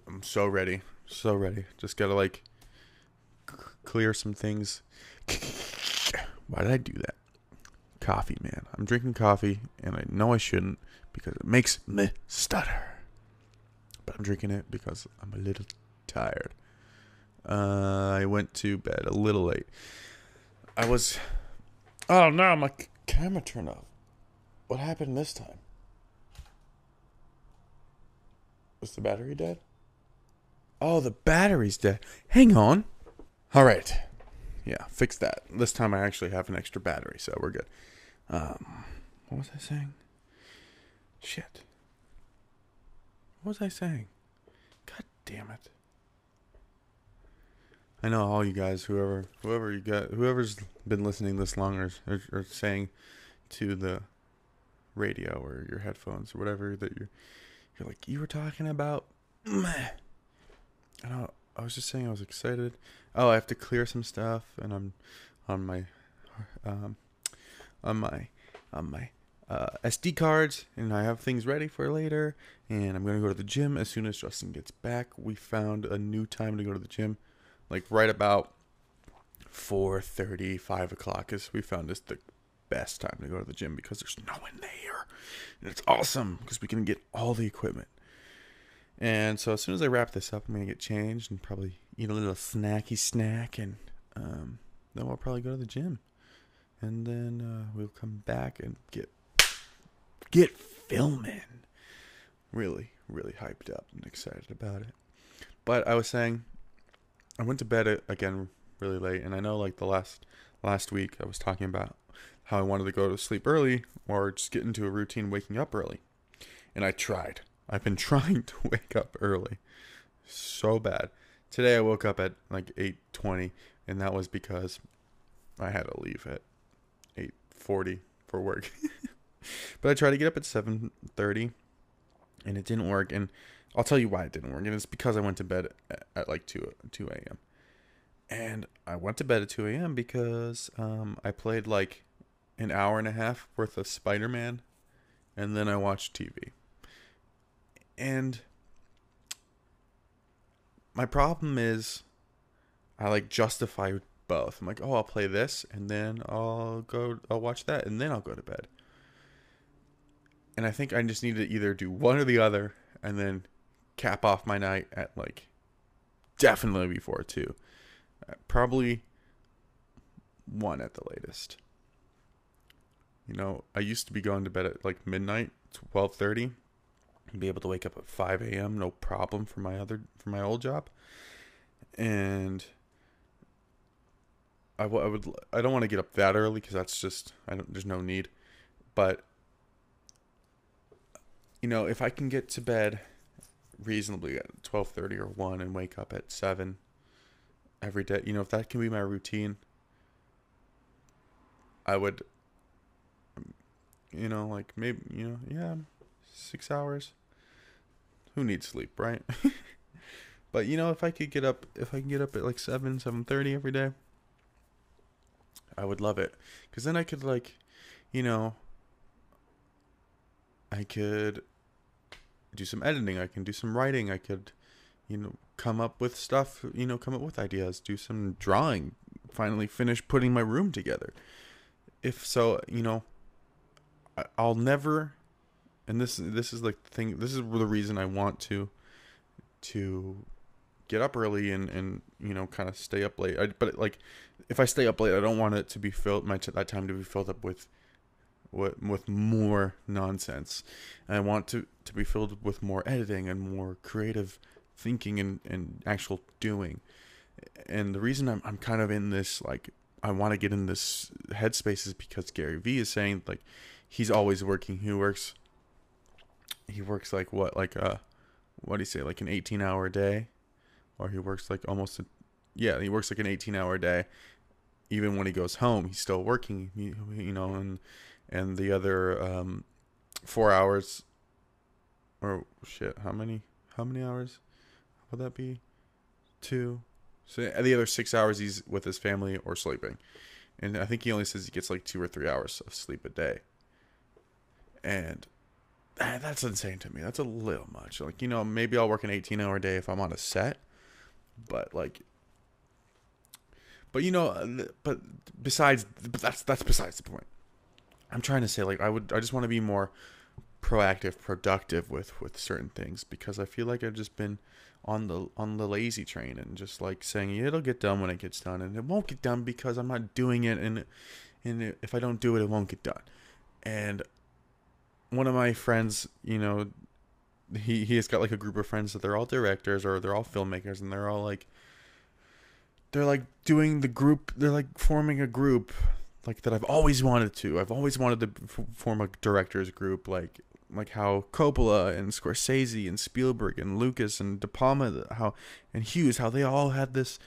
I'm so ready, so ready. Just gotta like c- clear some things. Why did I do that? Coffee, man. I'm drinking coffee, and I know I shouldn't because it makes me stutter but I'm drinking it because I'm a little tired. Uh, I went to bed a little late. I was. Oh no, my camera turned off. What happened this time? Was the battery dead? Oh, the battery's dead. Hang on. All right. Yeah, fix that. This time I actually have an extra battery, so we're good. Um, what was I saying? Shit. What was I saying? God damn it. I know all you guys, whoever, whoever you got, whoever's been listening this long or, or, saying to the radio or your headphones or whatever that you're, you're like, you were talking about. I know. I was just saying I was excited. Oh, I have to clear some stuff, and I'm on my, um, on my, on my uh, SD cards, and I have things ready for later. And I'm gonna go to the gym as soon as Justin gets back. We found a new time to go to the gym, like right about 4:30, 5 o'clock. Is we found this the best time to go to the gym because there's no one there, and it's awesome because we can get all the equipment. And so as soon as I wrap this up, I'm gonna get changed and probably eat a little snacky snack, and um, then we'll probably go to the gym, and then uh, we'll come back and get get filming. Really, really hyped up and excited about it. But I was saying, I went to bed again really late, and I know like the last last week I was talking about how I wanted to go to sleep early or just get into a routine waking up early, and I tried. I've been trying to wake up early, so bad. Today I woke up at like eight twenty, and that was because I had to leave at eight forty for work. but I tried to get up at 7:30 and it didn't work and I'll tell you why it didn't work and it's because I went to bed at, at like 2 2 a.m. And I went to bed at 2 a.m. because um, I played like an hour and a half worth of Spider-Man and then I watched TV. And my problem is I like justify both. I'm like, "Oh, I'll play this and then I'll go I'll watch that and then I'll go to bed." And I think I just need to either do one or the other and then cap off my night at like definitely before 2. Uh, probably one at the latest. You know, I used to be going to bed at like midnight, twelve thirty, and be able to wake up at five a.m. no problem for my other for my old job, and I, w- I would I don't want to get up that early because that's just I don't there's no need, but you know if I can get to bed reasonably at twelve thirty or one and wake up at seven every day, you know if that can be my routine, I would you know, like maybe you know, yeah, six hours. Who needs sleep, right? but you know, if I could get up, if I can get up at like seven, seven thirty every day, I would love it. Cause then I could like, you know, I could do some editing. I can do some writing. I could, you know, come up with stuff. You know, come up with ideas. Do some drawing. Finally finish putting my room together. If so, you know, I'll never, and this this is like the thing. This is the reason I want to to get up early and and you know kind of stay up late. I, but like if I stay up late, I don't want it to be filled my that time to be filled up with with more nonsense. And I want to to be filled with more editing and more creative thinking and and actual doing. And the reason I'm I'm kind of in this like I want to get in this headspace is because Gary Vee is saying like he's always working. He works he works like what like uh, what do you say like an 18 hour day or he works like almost a, yeah, he works like an 18 hour day. Even when he goes home, he's still working, you, you know, and and the other um 4 hours or shit, how many how many hours would that be? 2 so the other 6 hours he's with his family or sleeping. And I think he only says he gets like 2 or 3 hours of sleep a day and that's insane to me. That's a little much. Like, you know, maybe I'll work an 18 hour day if I'm on a set, but like, but you know, uh, but besides, but that's that's besides the point. I'm trying to say like I would I just want to be more proactive, productive with with certain things because I feel like I've just been on the on the lazy train and just like saying it'll get done when it gets done and it won't get done because I'm not doing it and and if I don't do it it won't get done. And one of my friends, you know, he he has got like a group of friends that they're all directors or they're all filmmakers and they're all like they're like doing the group they're like forming a group like that I've always wanted to. I've always wanted to form a directors group like like how Coppola and Scorsese and Spielberg and Lucas and De Palma how and Hughes how they all had this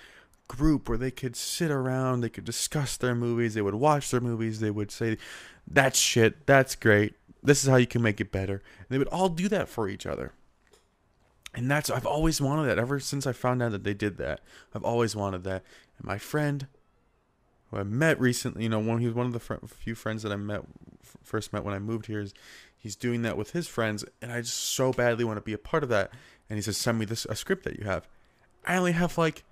group where they could sit around, they could discuss their movies, they would watch their movies, they would say that's shit, that's great, this is how you can make it better. And they would all do that for each other. And that's I've always wanted that ever since I found out that they did that. I've always wanted that. And my friend, who I met recently, you know, one he was one of the fr- few friends that I met f- first met when I moved here. Is he's doing that with his friends, and I just so badly want to be a part of that. And he says, "Send me this a script that you have." I only have like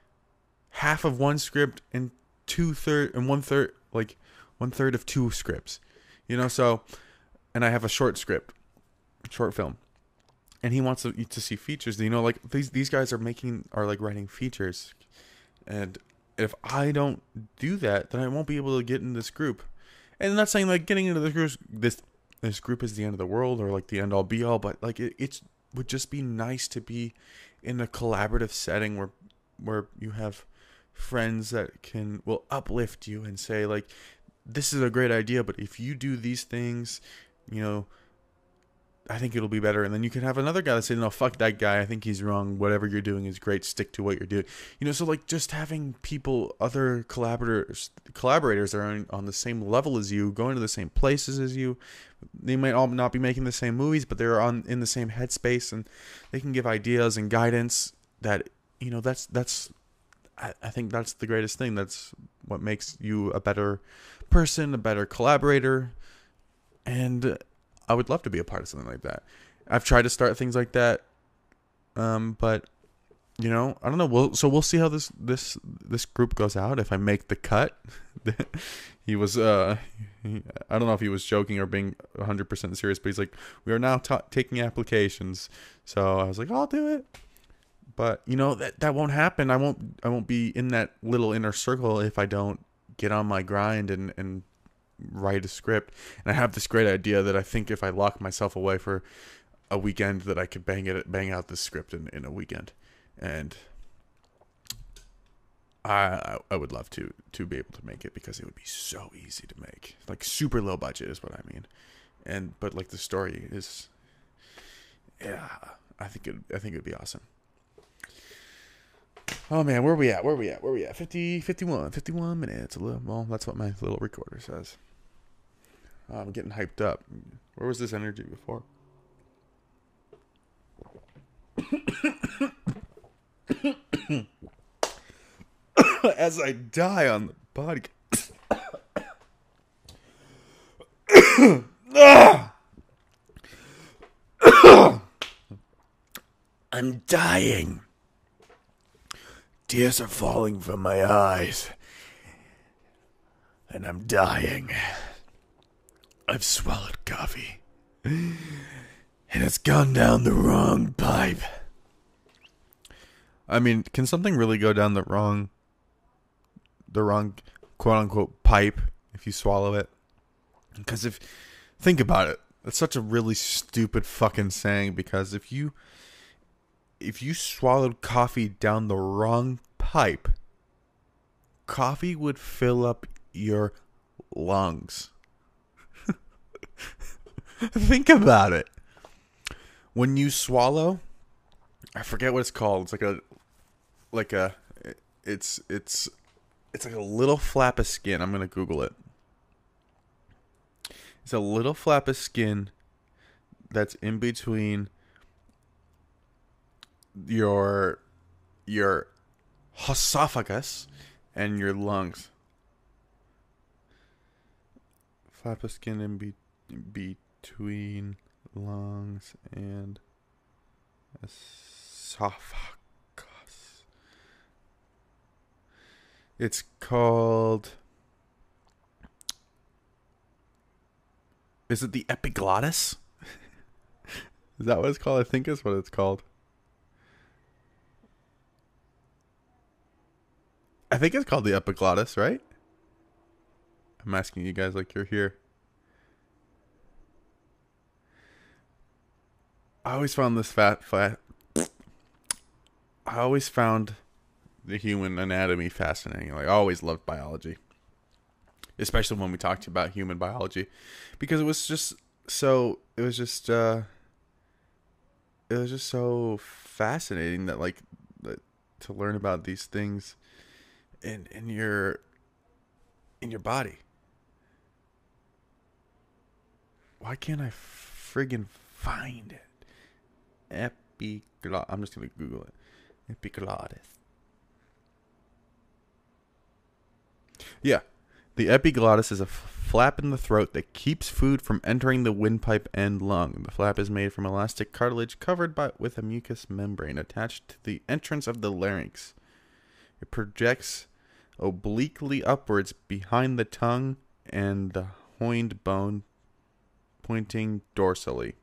half of one script and two third and one third like one third of two scripts, you know. So and I have a short script, short film, and he wants to, to see features. You know, like these these guys are making are like writing features, and if I don't do that, then I won't be able to get in this group. And I'm not saying like getting into this group, this this group is the end of the world or like the end all be all, but like it it's would just be nice to be in a collaborative setting where where you have friends that can will uplift you and say like this is a great idea but if you do these things you know, I think it'll be better. And then you can have another guy that says, no, fuck that guy. I think he's wrong. Whatever you're doing is great. Stick to what you're doing. You know, so like just having people, other collaborators, collaborators are on, on the same level as you, going to the same places as you. They might all not be making the same movies, but they're on in the same headspace and they can give ideas and guidance that, you know, that's, that's, I, I think that's the greatest thing. That's what makes you a better person, a better collaborator, and I would love to be a part of something like that. I've tried to start things like that, um, but you know, I don't know. We'll so we'll see how this this this group goes out. If I make the cut, he was uh, he, I don't know if he was joking or being 100 percent serious, but he's like, we are now ta- taking applications. So I was like, I'll do it. But you know that that won't happen. I won't I won't be in that little inner circle if I don't get on my grind and and write a script. And I have this great idea that I think if I lock myself away for a weekend, that I could bang it bang out this script in in a weekend and I I would love to to be able to make it because it would be so easy to make. Like super low budget is what I mean. And but like the story is yeah, I think it I think it would be awesome. Oh man, where are we at? Where are we at? Where are we at? 50 51 51 minutes. A little well, that's what my little recorder says. I'm getting hyped up. Where was this energy before? As I die on the podcast. I'm dying. Tears are falling from my eyes. And I'm dying. I've swallowed coffee. And it's gone down the wrong pipe. I mean, can something really go down the wrong, the wrong quote unquote pipe if you swallow it? Because if, think about it, it's such a really stupid fucking saying. Because if you, if you swallowed coffee down the wrong pipe, coffee would fill up your lungs. think about it. When you swallow, I forget what it's called. It's like a like a it's it's it's like a little flap of skin. I'm gonna Google it. It's a little flap of skin that's in between your your esophagus and your lungs. Flap of skin in be- between lungs and esophagus. It's called. Is it the epiglottis? is that what it's called? I think is what it's called. I think it's called the epiglottis, right? I'm asking you guys like you're here. I always found this fat fat. I always found the human anatomy fascinating. Like I always loved biology, especially when we talked about human biology, because it was just so. It was just. uh It was just so fascinating that like to learn about these things in in your in your body. Why can't I friggin' find it? Epiglottis. I'm just gonna Google it. Epiglottis. Yeah. The epiglottis is a flap in the throat that keeps food from entering the windpipe and lung. The flap is made from elastic cartilage covered by with a mucous membrane attached to the entrance of the larynx. It projects obliquely upwards behind the tongue and the hyoid bone pointing dorsally.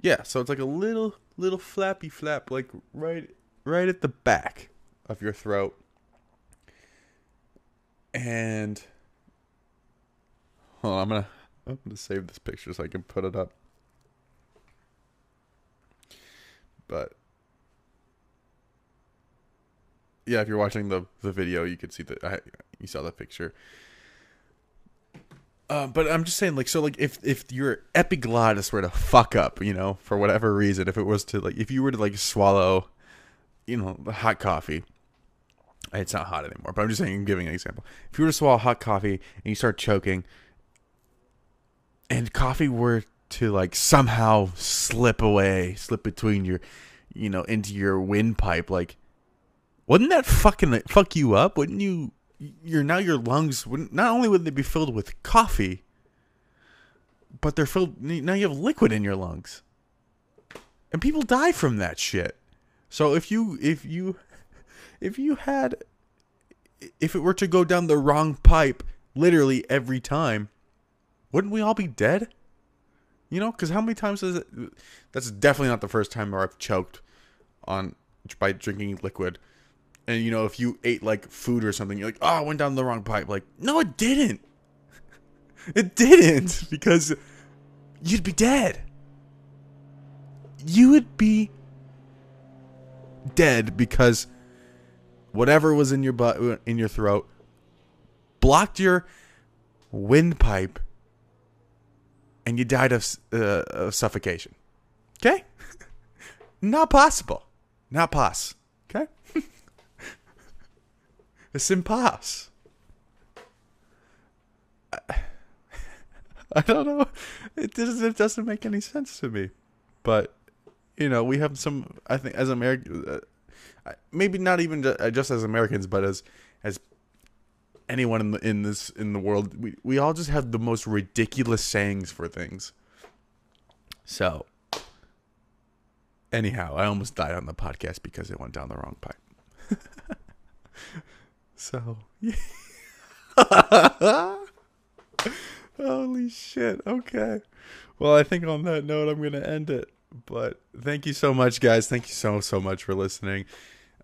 Yeah, so it's like a little little flappy flap like right right at the back of your throat and hold on, I'm gonna I'm gonna save this picture so I can put it up. But yeah, if you're watching the the video, you could see that I you saw the picture. Uh, but I'm just saying, like, so, like, if if your epiglottis were to fuck up, you know, for whatever reason, if it was to, like, if you were to, like, swallow, you know, hot coffee, it's not hot anymore, but I'm just saying, I'm giving an example. If you were to swallow hot coffee and you start choking, and coffee were to like somehow slip away, slip between your, you know, into your windpipe, like, wouldn't that fucking fuck you up? Wouldn't you your now your lungs would not only would they be filled with coffee, but they're filled now you have liquid in your lungs. And people die from that shit. So if you if you if you had if it were to go down the wrong pipe literally every time, wouldn't we all be dead? You know, because how many times is it? That's definitely not the first time where I've choked on by drinking liquid. And you know, if you ate like food or something, you're like, "Oh, I went down the wrong pipe." Like, no, it didn't. It didn't because you'd be dead. You would be dead because whatever was in your butt in your throat blocked your windpipe and you died of, uh, of suffocation. Okay? Not possible. Not pos. Okay? It's impossible. I, I don't know. It doesn't, it doesn't make any sense to me. But, you know, we have some, I think, as American, uh, maybe not even uh, just as Americans, but as, as anyone in the, in this in the world. We we all just have the most ridiculous sayings for things. So, anyhow, I almost died on the podcast because it went down the wrong pipe. so, holy shit. Okay. Well, I think on that note, I'm gonna end it. But thank you so much, guys. Thank you so so much for listening.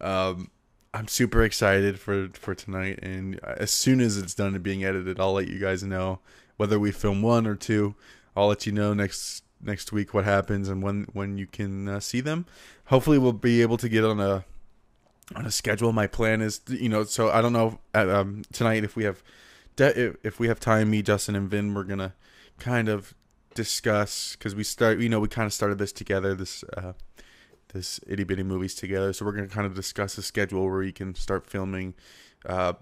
Um, I'm super excited for for tonight, and as soon as it's done and being edited, I'll let you guys know whether we film one or two. I'll let you know next next week what happens and when when you can uh, see them. Hopefully, we'll be able to get on a on a schedule. My plan is, you know, so I don't know um, tonight if we have de- if we have time. Me, Justin, and Vin, we're gonna kind of discuss because we start. You know, we kind of started this together. This. Uh, this itty bitty movies together. So we're gonna kind of discuss a schedule where you can start filming uh,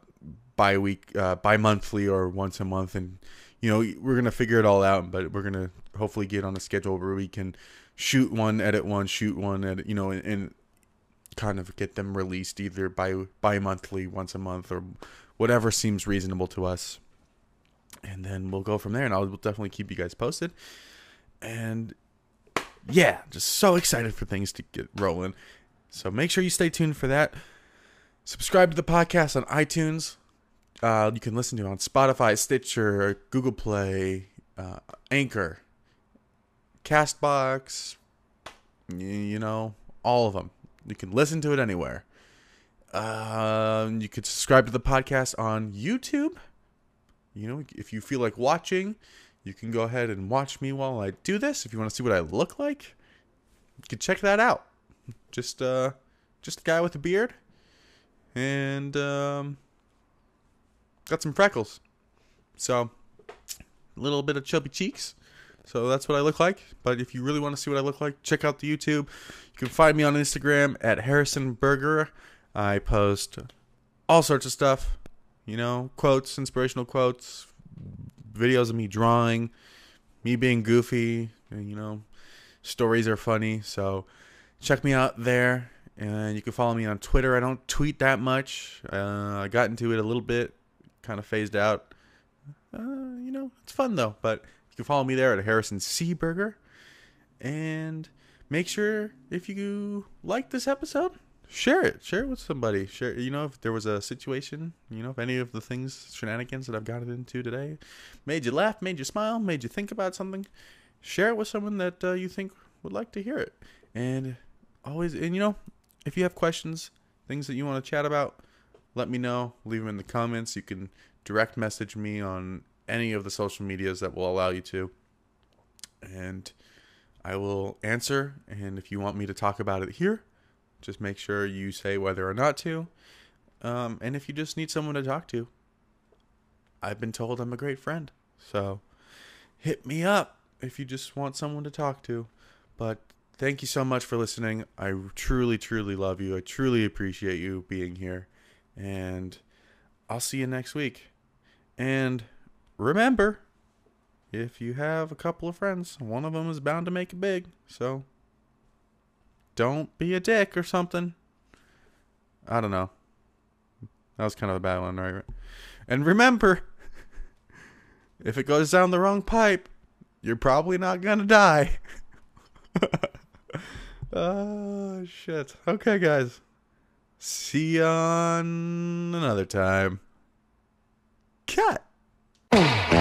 bi week, uh, bi monthly, or once a month, and you know we're gonna figure it all out. But we're gonna hopefully get on a schedule where we can shoot one, edit one, shoot one, edit, you know, and, and kind of get them released either by bi monthly, once a month, or whatever seems reasonable to us. And then we'll go from there, and I'll definitely keep you guys posted. And yeah, just so excited for things to get rolling. So make sure you stay tuned for that. Subscribe to the podcast on iTunes. Uh, you can listen to it on Spotify, Stitcher, Google Play, uh, Anchor, Castbox, you know, all of them. You can listen to it anywhere. Uh, you could subscribe to the podcast on YouTube. You know, if you feel like watching, you can go ahead and watch me while I do this. If you want to see what I look like, you can check that out. Just uh just a guy with a beard and um got some freckles. So a little bit of chubby cheeks. So that's what I look like. But if you really want to see what I look like, check out the YouTube. You can find me on Instagram at Harrison Burger. I post all sorts of stuff, you know, quotes, inspirational quotes, videos of me drawing, me being goofy, and, you know, stories are funny. So check me out there. And you can follow me on Twitter. I don't tweet that much. Uh, I got into it a little bit, kind of phased out. Uh, you know, it's fun though. But you can follow me there at Harrison C Burger. And make sure if you like this episode, share it. Share it with somebody. Share. You know, if there was a situation, you know, if any of the things shenanigans that I've gotten into today made you laugh, made you smile, made you think about something, share it with someone that uh, you think would like to hear it. And always, and you know, if you have questions, things that you want to chat about, let me know. Leave them in the comments. You can direct message me on any of the social medias that will allow you to. And I will answer. And if you want me to talk about it here, just make sure you say whether or not to. Um, and if you just need someone to talk to, I've been told I'm a great friend. So hit me up if you just want someone to talk to. But thank you so much for listening. I truly, truly love you. I truly appreciate you being here. And I'll see you next week. And remember, if you have a couple of friends, one of them is bound to make it big. So don't be a dick or something. I don't know. That was kind of a bad one, right? And remember, if it goes down the wrong pipe, you're probably not gonna die. oh shit. Okay, guys. See you on another time. Cut. Oh.